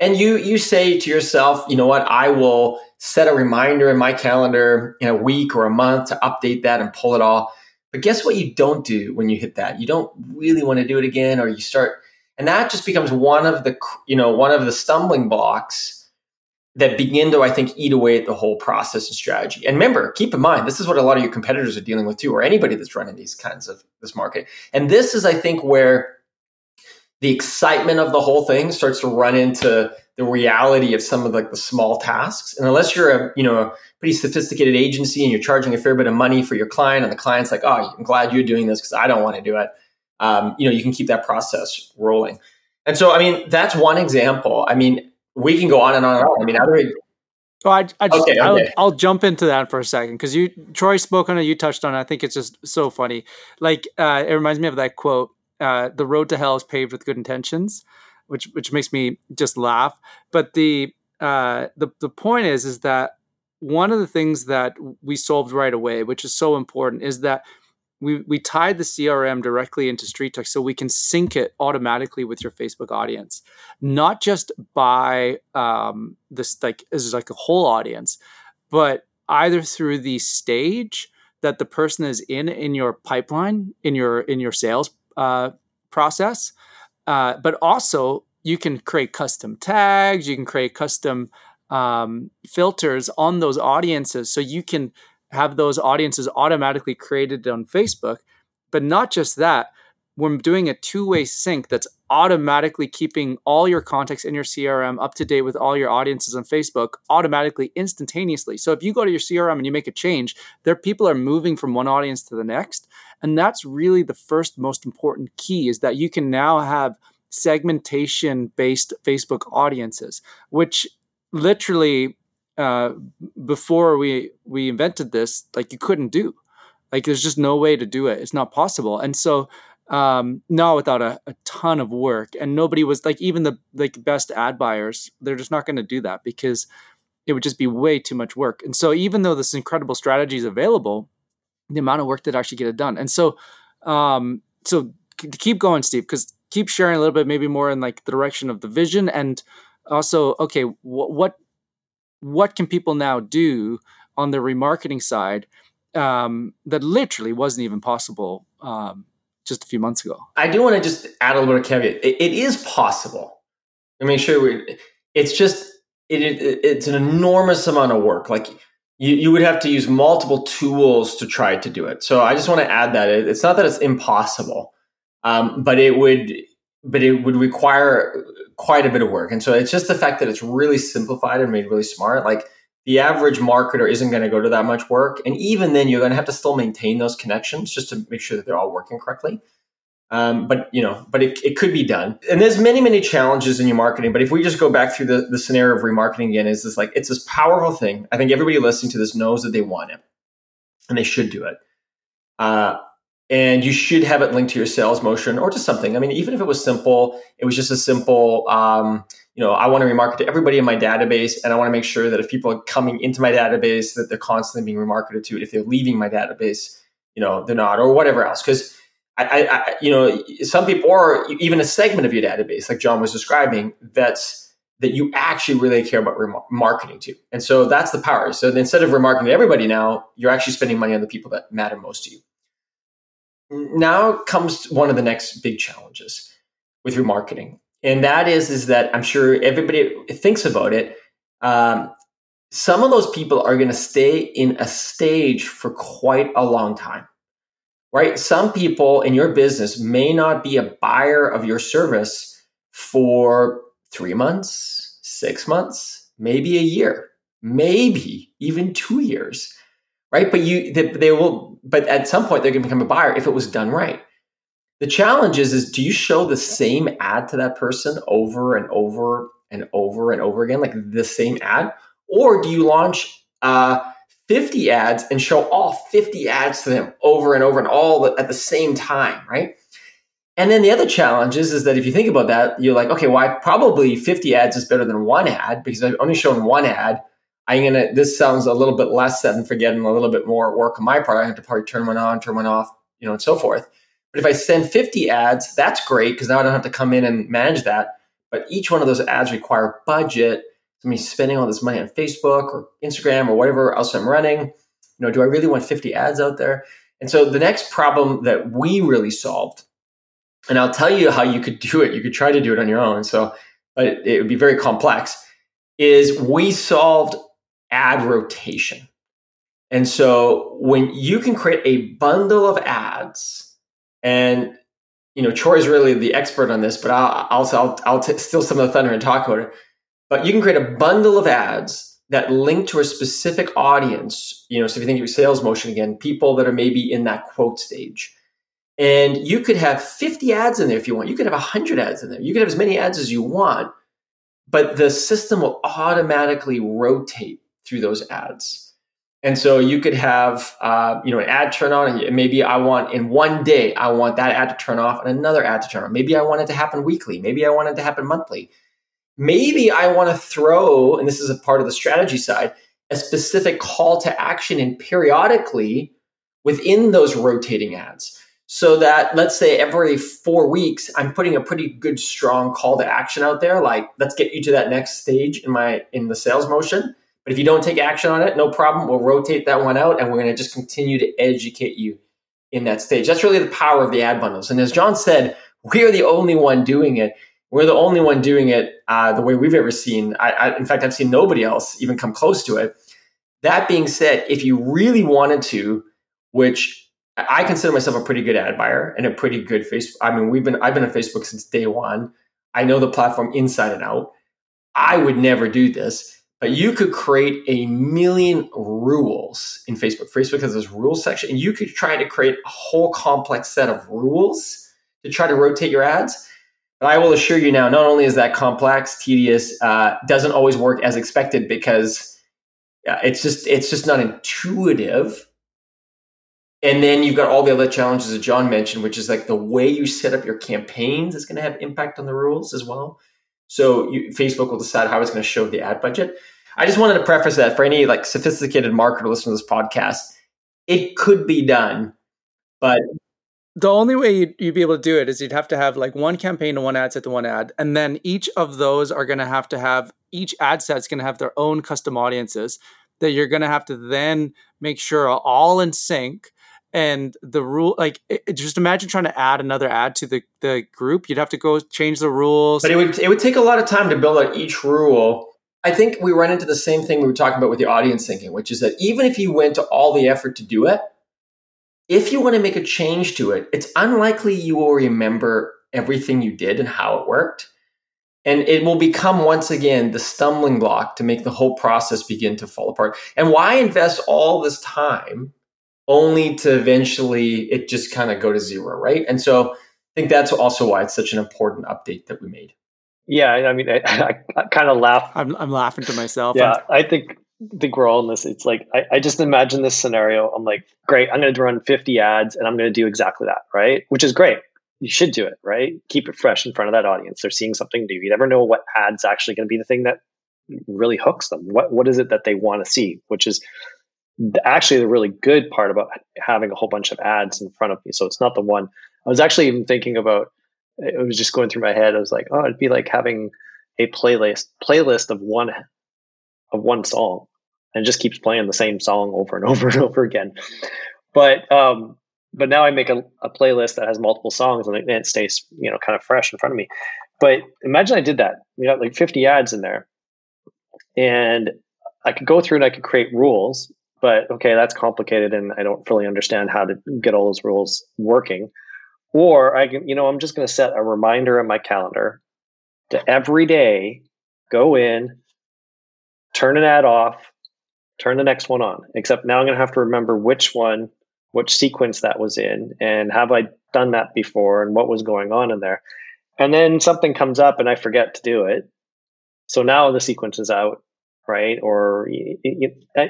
And you you say to yourself, you know what, I will set a reminder in my calendar in a week or a month to update that and pull it all. But guess what you don't do when you hit that? You don't really want to do it again or you start and that just becomes one of the you know, one of the stumbling blocks that begin to, I think, eat away at the whole process and strategy. And remember, keep in mind, this is what a lot of your competitors are dealing with too, or anybody that's running these kinds of this market. And this is, I think, where the excitement of the whole thing starts to run into the reality of some of like the small tasks. And unless you're a, you know, a pretty sophisticated agency and you're charging a fair bit of money for your client, and the client's like, oh, I'm glad you're doing this because I don't want to do it. Um, you know, you can keep that process rolling. And so, I mean, that's one example. I mean, we can go on and on and on. I mean, how do we? Oh, I, I just, okay, okay. I'll, I'll, jump into that for a second because you, Troy spoke on it. You touched on it. I think it's just so funny. Like, uh, it reminds me of that quote: uh, "The road to hell is paved with good intentions," which which makes me just laugh. But the uh, the the point is, is that one of the things that we solved right away, which is so important, is that we we tied the CRM directly into StreetText so we can sync it automatically with your Facebook audience, not just by um, this like is like a whole audience, but either through the stage that the person is in in your pipeline in your in your sales uh, process, uh, but also you can create custom tags, you can create custom um, filters on those audiences, so you can have those audiences automatically created on Facebook. But not just that, we're doing a two-way sync that's automatically keeping all your contacts in your CRM up to date with all your audiences on Facebook automatically instantaneously. So if you go to your CRM and you make a change, there people are moving from one audience to the next, and that's really the first most important key is that you can now have segmentation based Facebook audiences, which literally uh, before we we invented this, like you couldn't do. Like there's just no way to do it. It's not possible. And so um, not without a, a ton of work. And nobody was like even the like best ad buyers, they're just not going to do that because it would just be way too much work. And so even though this incredible strategy is available, the amount of work that actually get it done. And so um, so keep going, Steve, because keep sharing a little bit, maybe more in like the direction of the vision and also okay, wh- what what can people now do on the remarketing side um, that literally wasn't even possible um, just a few months ago. I do want to just add a little caveat. it, it is possible. I mean, sure, we, it's just it, it, it's an enormous amount of work. Like you, you would have to use multiple tools to try to do it. So I just want to add that it, it's not that it's impossible, um, but it would but it would require quite a bit of work. And so it's just the fact that it's really simplified and made really smart. Like the average marketer isn't going to go to that much work. And even then, you're going to have to still maintain those connections just to make sure that they're all working correctly. Um, but you know, but it, it could be done. And there's many, many challenges in your marketing. But if we just go back through the, the scenario of remarketing again, is this like it's this powerful thing. I think everybody listening to this knows that they want it, and they should do it. Uh, and you should have it linked to your sales motion or to something. I mean, even if it was simple, it was just a simple, um, you know, I want to remarket to everybody in my database, and I want to make sure that if people are coming into my database, that they're constantly being remarketed to. If they're leaving my database, you know, they're not, or whatever else. Because I, I, you know, some people, or even a segment of your database, like John was describing, that's that you actually really care about remarketing to. And so that's the power. So instead of remarketing to everybody now, you're actually spending money on the people that matter most to you now comes one of the next big challenges with remarketing and that is is that i'm sure everybody thinks about it. Um, some of those people are going to stay in a stage for quite a long time right? Some people in your business may not be a buyer of your service for three months six months maybe a year maybe even two years right? But you they, they will but at some point they're going to become a buyer if it was done right. The challenge is is do you show the same ad to that person over and over and over and over again like the same ad or do you launch uh 50 ads and show all 50 ads to them over and over and all at the same time, right? And then the other challenge is, is that if you think about that, you're like, okay, well, I probably 50 ads is better than one ad because I've only shown one ad I'm gonna. This sounds a little bit less set and forget and a little bit more work on my part. I have to probably turn one on, turn one off, you know, and so forth. But if I send 50 ads, that's great because now I don't have to come in and manage that. But each one of those ads require budget. So I'm spending all this money on Facebook or Instagram or whatever else I'm running. You know, do I really want 50 ads out there? And so the next problem that we really solved, and I'll tell you how you could do it. You could try to do it on your own. So, but it would be very complex. Is we solved ad rotation. And so when you can create a bundle of ads, and you know Troy's really the expert on this, but I'll I'll, I'll, I'll t- steal some of the thunder and talk about it. But you can create a bundle of ads that link to a specific audience. You know, so if you think of sales motion again, people that are maybe in that quote stage. And you could have 50 ads in there if you want. You could have 100 ads in there. You could have as many ads as you want, but the system will automatically rotate through those ads. And so you could have, uh, you know, an ad turn on, and maybe I want in one day, I want that ad to turn off and another ad to turn on. Maybe I want it to happen weekly. Maybe I want it to happen monthly. Maybe I want to throw, and this is a part of the strategy side, a specific call to action in periodically within those rotating ads. So that let's say every four weeks, I'm putting a pretty good, strong call to action out there, like let's get you to that next stage in my in the sales motion but if you don't take action on it, no problem. We'll rotate that one out and we're going to just continue to educate you in that stage. That's really the power of the ad bundles. And as John said, we are the only one doing it. We're the only one doing it uh, the way we've ever seen. I, I, in fact, I've seen nobody else even come close to it. That being said, if you really wanted to, which I consider myself a pretty good ad buyer and a pretty good Facebook. I mean, we've been I've been on Facebook since day one. I know the platform inside and out. I would never do this, but you could create a million rules in Facebook. Facebook has this rules section, and you could try to create a whole complex set of rules to try to rotate your ads. But I will assure you now, not only is that complex, tedious, uh, doesn't always work as expected because uh, it's just it's just not intuitive and then you've got all the other challenges that John mentioned, which is like the way you set up your campaigns is going to have impact on the rules as well. So you, Facebook will decide how it's going to show the ad budget. I just wanted to preface that for any like sophisticated marketer listening to this podcast, it could be done, but the only way you'd, you'd, be able to do it is you'd have to have like one campaign to one ad set to one ad, and then each of those are going to have to have each ad set's going to have their own custom audiences that you're going to have to then make sure are all in sync and the rule like it, just imagine trying to add another ad to the, the group. You'd have to go change the rules. But it would it would take a lot of time to build out each rule. I think we run into the same thing we were talking about with the audience thinking which is that even if you went to all the effort to do it if you want to make a change to it it's unlikely you will remember everything you did and how it worked. And it will become once again the stumbling block to make the whole process begin to fall apart. And why invest all this time only to eventually it just kind of go to zero, right? And so I think that's also why it's such an important update that we made. Yeah, I mean, I, I, I kind of laugh. I'm, I'm laughing to myself. Yeah, I'm, i think think we're all in this. It's like I, I just imagine this scenario. I'm like, great, I'm going to run 50 ads, and I'm going to do exactly that, right? Which is great. You should do it, right? Keep it fresh in front of that audience. They're seeing something new. You never know what ad's actually going to be the thing that really hooks them. What what is it that they want to see? Which is actually the really good part about having a whole bunch of ads in front of me. So it's not the one. I was actually even thinking about. It was just going through my head. I was like, oh, it'd be like having a playlist playlist of one of one song, and just keeps playing the same song over and over and over again. But um, but now I make a, a playlist that has multiple songs and it, and it stays you know kind of fresh in front of me. But imagine I did that. You got like 50 ads in there, and I could go through and I could create rules but okay, that's complicated and I don't fully understand how to get all those rules working. Or I can, you know, I'm just going to set a reminder in my calendar to every day go in, turn an ad off, turn the next one on. Except now I'm going to have to remember which one, which sequence that was in, and have I done that before and what was going on in there. And then something comes up and I forget to do it. So now the sequence is out right? Or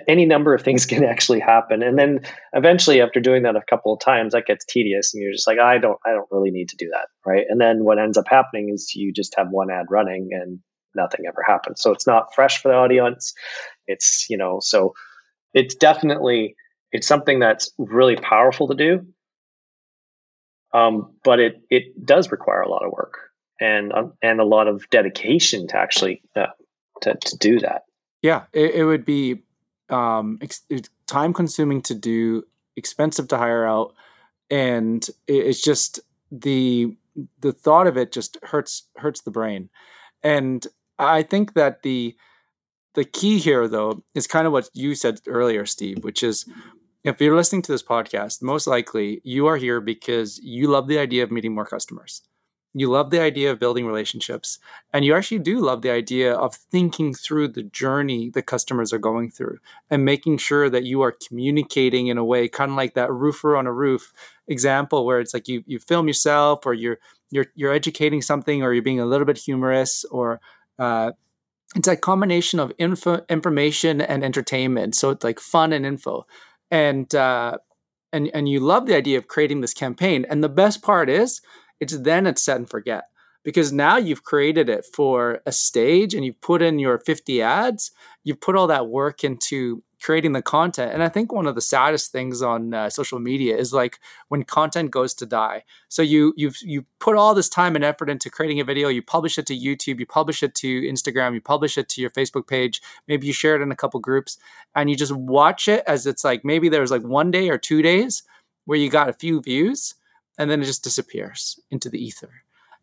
any number of things can actually happen. And then eventually, after doing that a couple of times, that gets tedious, and you're just like, I don't, I don't really need to do that, right? And then what ends up happening is you just have one ad running and nothing ever happens. So it's not fresh for the audience. It's you know, so it's definitely it's something that's really powerful to do. Um, but it it does require a lot of work and um, and a lot of dedication to actually uh, to, to do that. Yeah, it, it would be um, ex- time consuming to do, expensive to hire out, and it, it's just the the thought of it just hurts hurts the brain. And I think that the the key here though is kind of what you said earlier, Steve, which is if you're listening to this podcast, most likely you are here because you love the idea of meeting more customers you love the idea of building relationships and you actually do love the idea of thinking through the journey the customers are going through and making sure that you are communicating in a way kind of like that roofer on a roof example where it's like you you film yourself or you're you're you're educating something or you're being a little bit humorous or uh, it's a combination of info information and entertainment. So it's like fun and info. And uh, and and you love the idea of creating this campaign. And the best part is it's then it's set and forget. Because now you've created it for a stage and you've put in your 50 ads you've put all that work into creating the content. And i think one of the saddest things on uh, social media is like when content goes to die. So you you've you put all this time and effort into creating a video you publish it to youtube you publish it to instagram you publish it to your facebook page maybe you share it in a couple groups and you just watch it as it's like maybe there's like one day or two days where you got a few views and then it just disappears into the ether.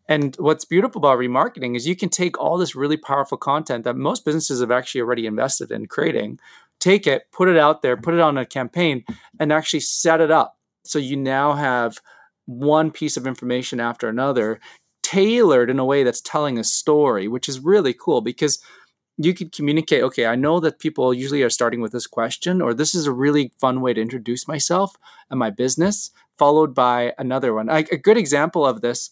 And what's beautiful about remarketing is you can take all this really powerful content that most businesses have actually already invested in creating, take it, put it out there, put it on a campaign, and actually set it up So you now have one piece of information after another tailored in a way that's telling a story, which is really cool because you could communicate okay i know that people usually are starting with this question or this is a really fun way to introduce myself and my business followed by another one a good example of this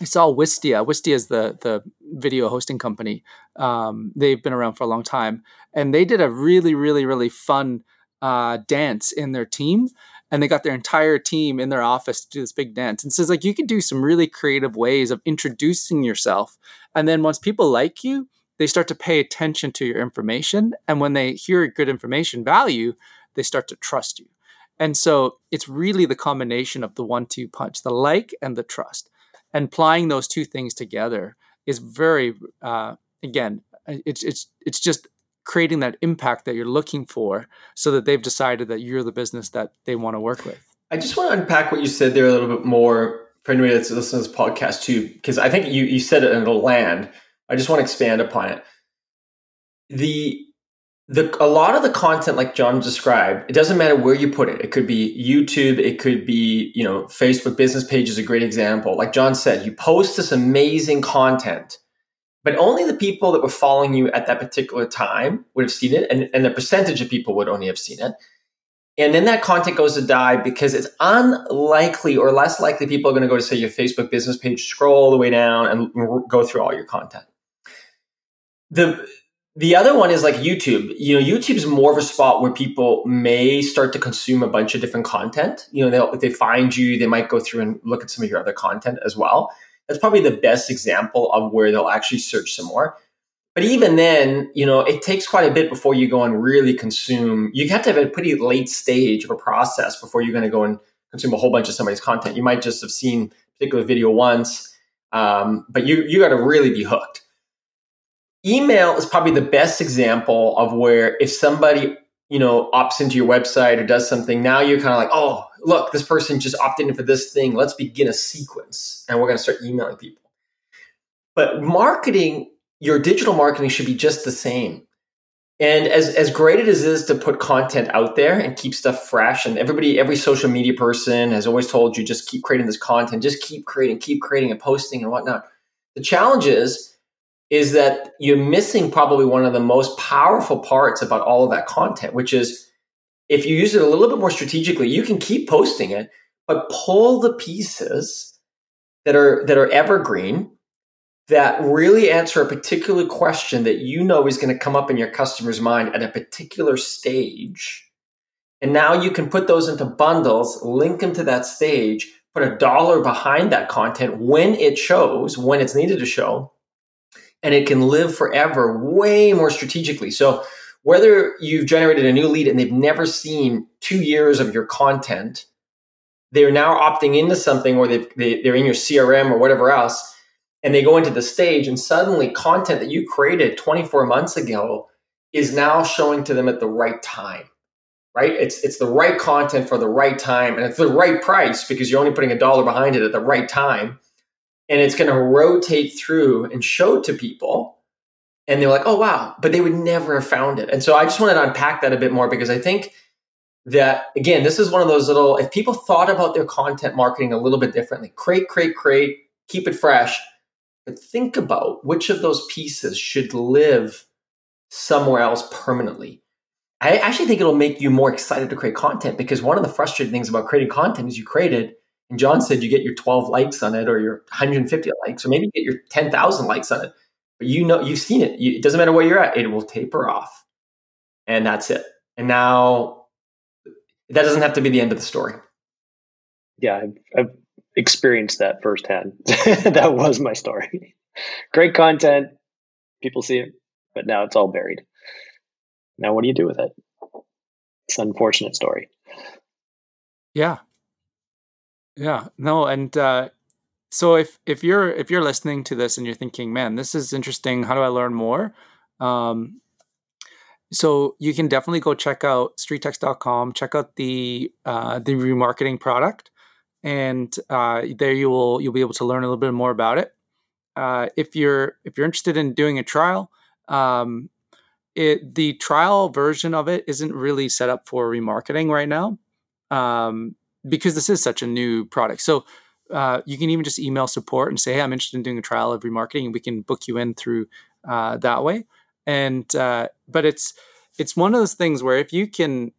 i saw wistia wistia is the the video hosting company um, they've been around for a long time and they did a really really really fun uh, dance in their team and they got their entire team in their office to do this big dance. And so it's like you can do some really creative ways of introducing yourself. And then once people like you, they start to pay attention to your information. And when they hear good information value, they start to trust you. And so it's really the combination of the one two punch, the like and the trust. And applying those two things together is very, uh, again, it's, it's, it's just creating that impact that you're looking for so that they've decided that you're the business that they want to work with. I just want to unpack what you said there a little bit more for anybody that's listening to this podcast too, because I think you, you said it and it'll land I just want to expand upon it. The the a lot of the content like John described, it doesn't matter where you put it. It could be YouTube, it could be, you know, Facebook business page is a great example. Like John said, you post this amazing content, but only the people that were following you at that particular time would have seen it, and, and the percentage of people would only have seen it. And then that content goes to die because it's unlikely or less likely people are going to go to say your Facebook business page, scroll all the way down and go through all your content the the other one is like YouTube. You know, YouTube's more of a spot where people may start to consume a bunch of different content. You know, they'll, if they find you, they might go through and look at some of your other content as well. That's probably the best example of where they'll actually search some more. But even then, you know, it takes quite a bit before you go and really consume. You have to have a pretty late stage of a process before you're going to go and consume a whole bunch of somebody's content. You might just have seen a particular video once, um, but you you got to really be hooked email is probably the best example of where if somebody you know opts into your website or does something now you're kind of like oh look this person just opted in for this thing. Let's begin a sequence and we're going to start emailing people. But marketing your digital marketing should be just the same. And as, as great as it is to put content out there and keep stuff fresh and everybody every social media person has always told you just keep creating this content. Just keep creating keep creating and posting and whatnot. The challenge is is that you're missing probably one of the most powerful parts about all of that content, which is if you use it a little bit more strategically, you can keep posting it, but pull the pieces that are that are evergreen that really answer a particular question that you know is going to come up in your customer's mind at a particular stage. And now you can put those into bundles, link them to that stage, put a dollar behind that content when it shows, when it's needed to show, and it can live forever way more strategically. So whether you've generated a new lead and they've never seen two years of your content, they're now opting into something or they, they, they're in your CRM or whatever else, and they go into the stage and suddenly content that you created 24 months ago is now showing to them at the right time right it's it's the right content for the right time and it's the right price because you're only putting a dollar behind it at the right time and it's going to rotate through and show to people and they're like oh wow but they would never have found it. And so i just wanted to unpack that a bit more because i think that again this is one of those little if people thought about their content marketing a little bit differently create create create keep it fresh but think about which of those pieces should live somewhere else permanently. I actually think it'll make you more excited to create content because one of the frustrating things about creating content is you create it and John said you get your 12 likes on it or your 150 likes, or maybe you get your 10,000 likes on it. But you know, you've seen it. You, it doesn't matter where you're at, it will taper off. And that's it. And now that doesn't have to be the end of the story. Yeah, I've, I've experienced that firsthand. that was my story. Great content. People see it, but now it's all buried. Now, what do you do with it? It's an unfortunate story. Yeah, yeah, no, and uh, so if if you're if you're listening to this and you're thinking, man, this is interesting. How do I learn more? Um, so you can definitely go check out streettext.com, check out the uh, the remarketing product, and uh, there you will you'll be able to learn a little bit more about it. Uh, if you're if you're interested in doing a trial, um, it the trial version of it isn't really set up for remarketing right now. Um, because this is such a new product. So uh, you can even just email support and say, "Hey, I'm interested in doing a trial of remarketing," and we can book you in through uh, that way. And uh, but it's it's one of those things where if you can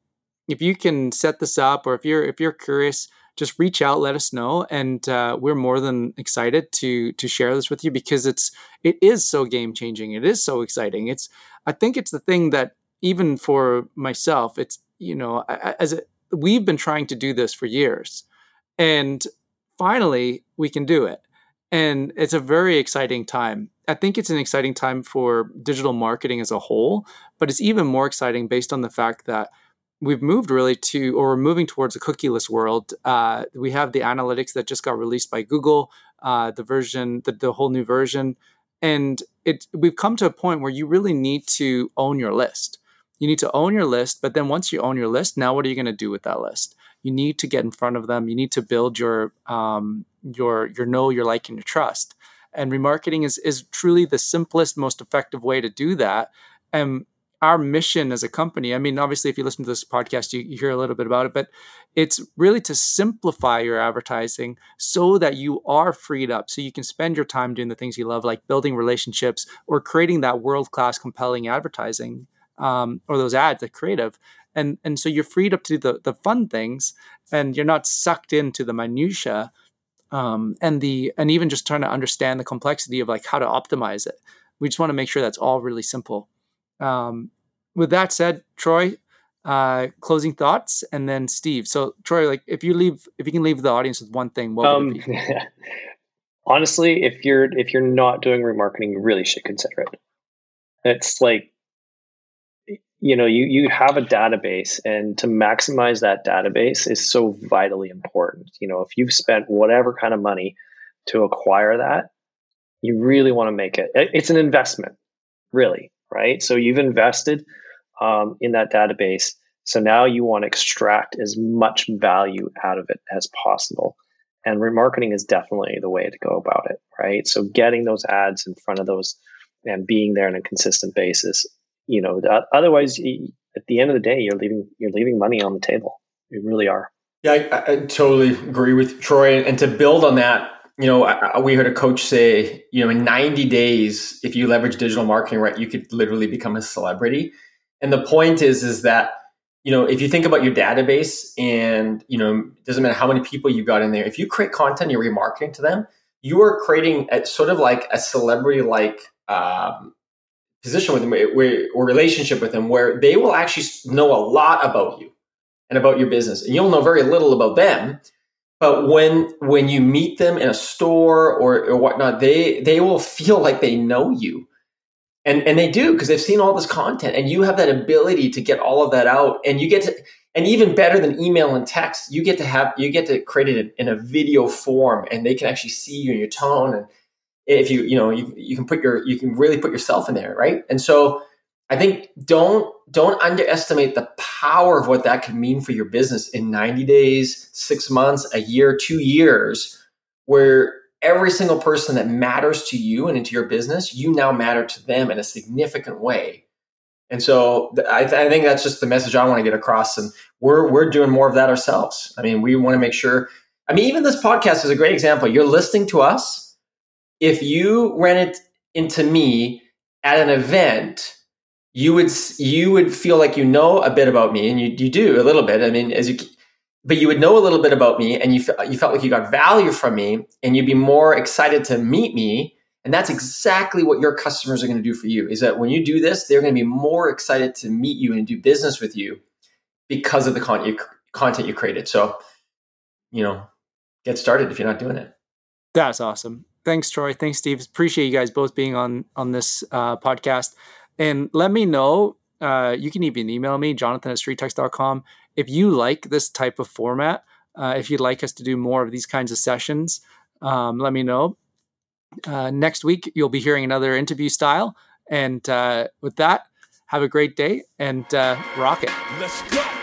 if you can set this up, or if you're if you're curious, just reach out, let us know, and uh, we're more than excited to to share this with you because it's it is so game changing. It is so exciting. It's I think it's the thing that even for myself, it's you know as a, we've been trying to do this for years, and finally we can do it. And it's a very exciting time. I think it's an exciting time for digital marketing as a whole, but it's even more exciting based on the fact that we've moved really to, or we're moving towards a cookieless world. Uh, we have the analytics that just got released by Google, uh, the version, the, the whole new version, and it we've come to a point where you really need to own your list. You need to own your list, but then once you own your list, now what are you going to do with that list? you need to get in front of them. You need to build your um, your your know, your like, and your trust. And remarketing is is truly the simplest, most effective way to do that. And our mission as a company, I mean, obviously, if you listen to this podcast, you, you hear a little bit about it, but it's really to simplify your advertising so that you are freed up, so you can spend your time doing the things you love, like building relationships or creating that world class, compelling advertising um, or those ads, that creative. And and so you're freed up to do the the fun things and you're not sucked into the minutia um, and the and even just trying to understand the complexity of like how to optimize it. We just want to make sure that's all really simple. Um, with that said troy uh, closing thoughts and then steve. So troy like if you leave if you can leave the audience with one thing what would um, it be? honestly if you're if you're not doing remarketing you really should consider it. It's like you know you you have a database and to maximize that database is so vitally important. You know if you've spent whatever kind of money to acquire that you really want to make it it's an investment really right? So you've invested um, in that database so now you want to extract as much value out of it as possible. And remarketing is definitely the way to go about it right? So getting those ads in front of those and being there on a consistent basis you know, otherwise, at the end of the day, you're leaving you're leaving money on the table. You really are. Yeah, I, I totally agree with Troy. And to build on that, you know, I, we heard a coach say, you know, in 90 days, if you leverage digital marketing right, you could literally become a celebrity. And the point is, is that you know, if you think about your database and, you know, it doesn't matter how many people you got in there, if you create content, you're remarketing to them, you are creating a, sort of like a celebrity like um, position with them eh, where, or relationship with them where they will actually know a lot about you and about your business. And you'll know very little about them but when when you meet them in a store or, or whatnot they they will feel like they know you. And and they do because they've seen all this content and you have that ability to get all of that out and you get to and even better than email and text you get to have you get to create it in a video form and they can actually see you and your tone and if you you know you, you can put your you can really put yourself in there right? And so i think don't don't underestimate the power of what that can mean for your business in 90 days six months a year two years where every single person that matters to you and into your business you now matter to them in a significant way. And so I, th- I think that's just the message i want to get across and we're we're doing more of that ourselves. I mean we want to make sure i mean even this podcast is a great example. You're listening to us if you ran it into me at an event, you would you would feel like you know a bit about me, and you you do a little bit. I mean, as you, but you would know a little bit about me, and you you felt like you got value from me, and you'd be more excited to meet me. And that's exactly what your customers are going to do for you. Is that when you do this, they're going to be more excited to meet you and do business with you because of the content you, content you created. So, you know, get started if you're not doing it. That's awesome. Thanks, Troy. Thanks, Steve. Appreciate you guys both being on on this uh, podcast. And let me know. Uh, you can even email me, Jonathan at streettext.com. If you like this type of format, uh, if you'd like us to do more of these kinds of sessions, um, let me know. Uh, next week, you'll be hearing another interview style. And uh, with that, have a great day and uh, rock it. Let's go.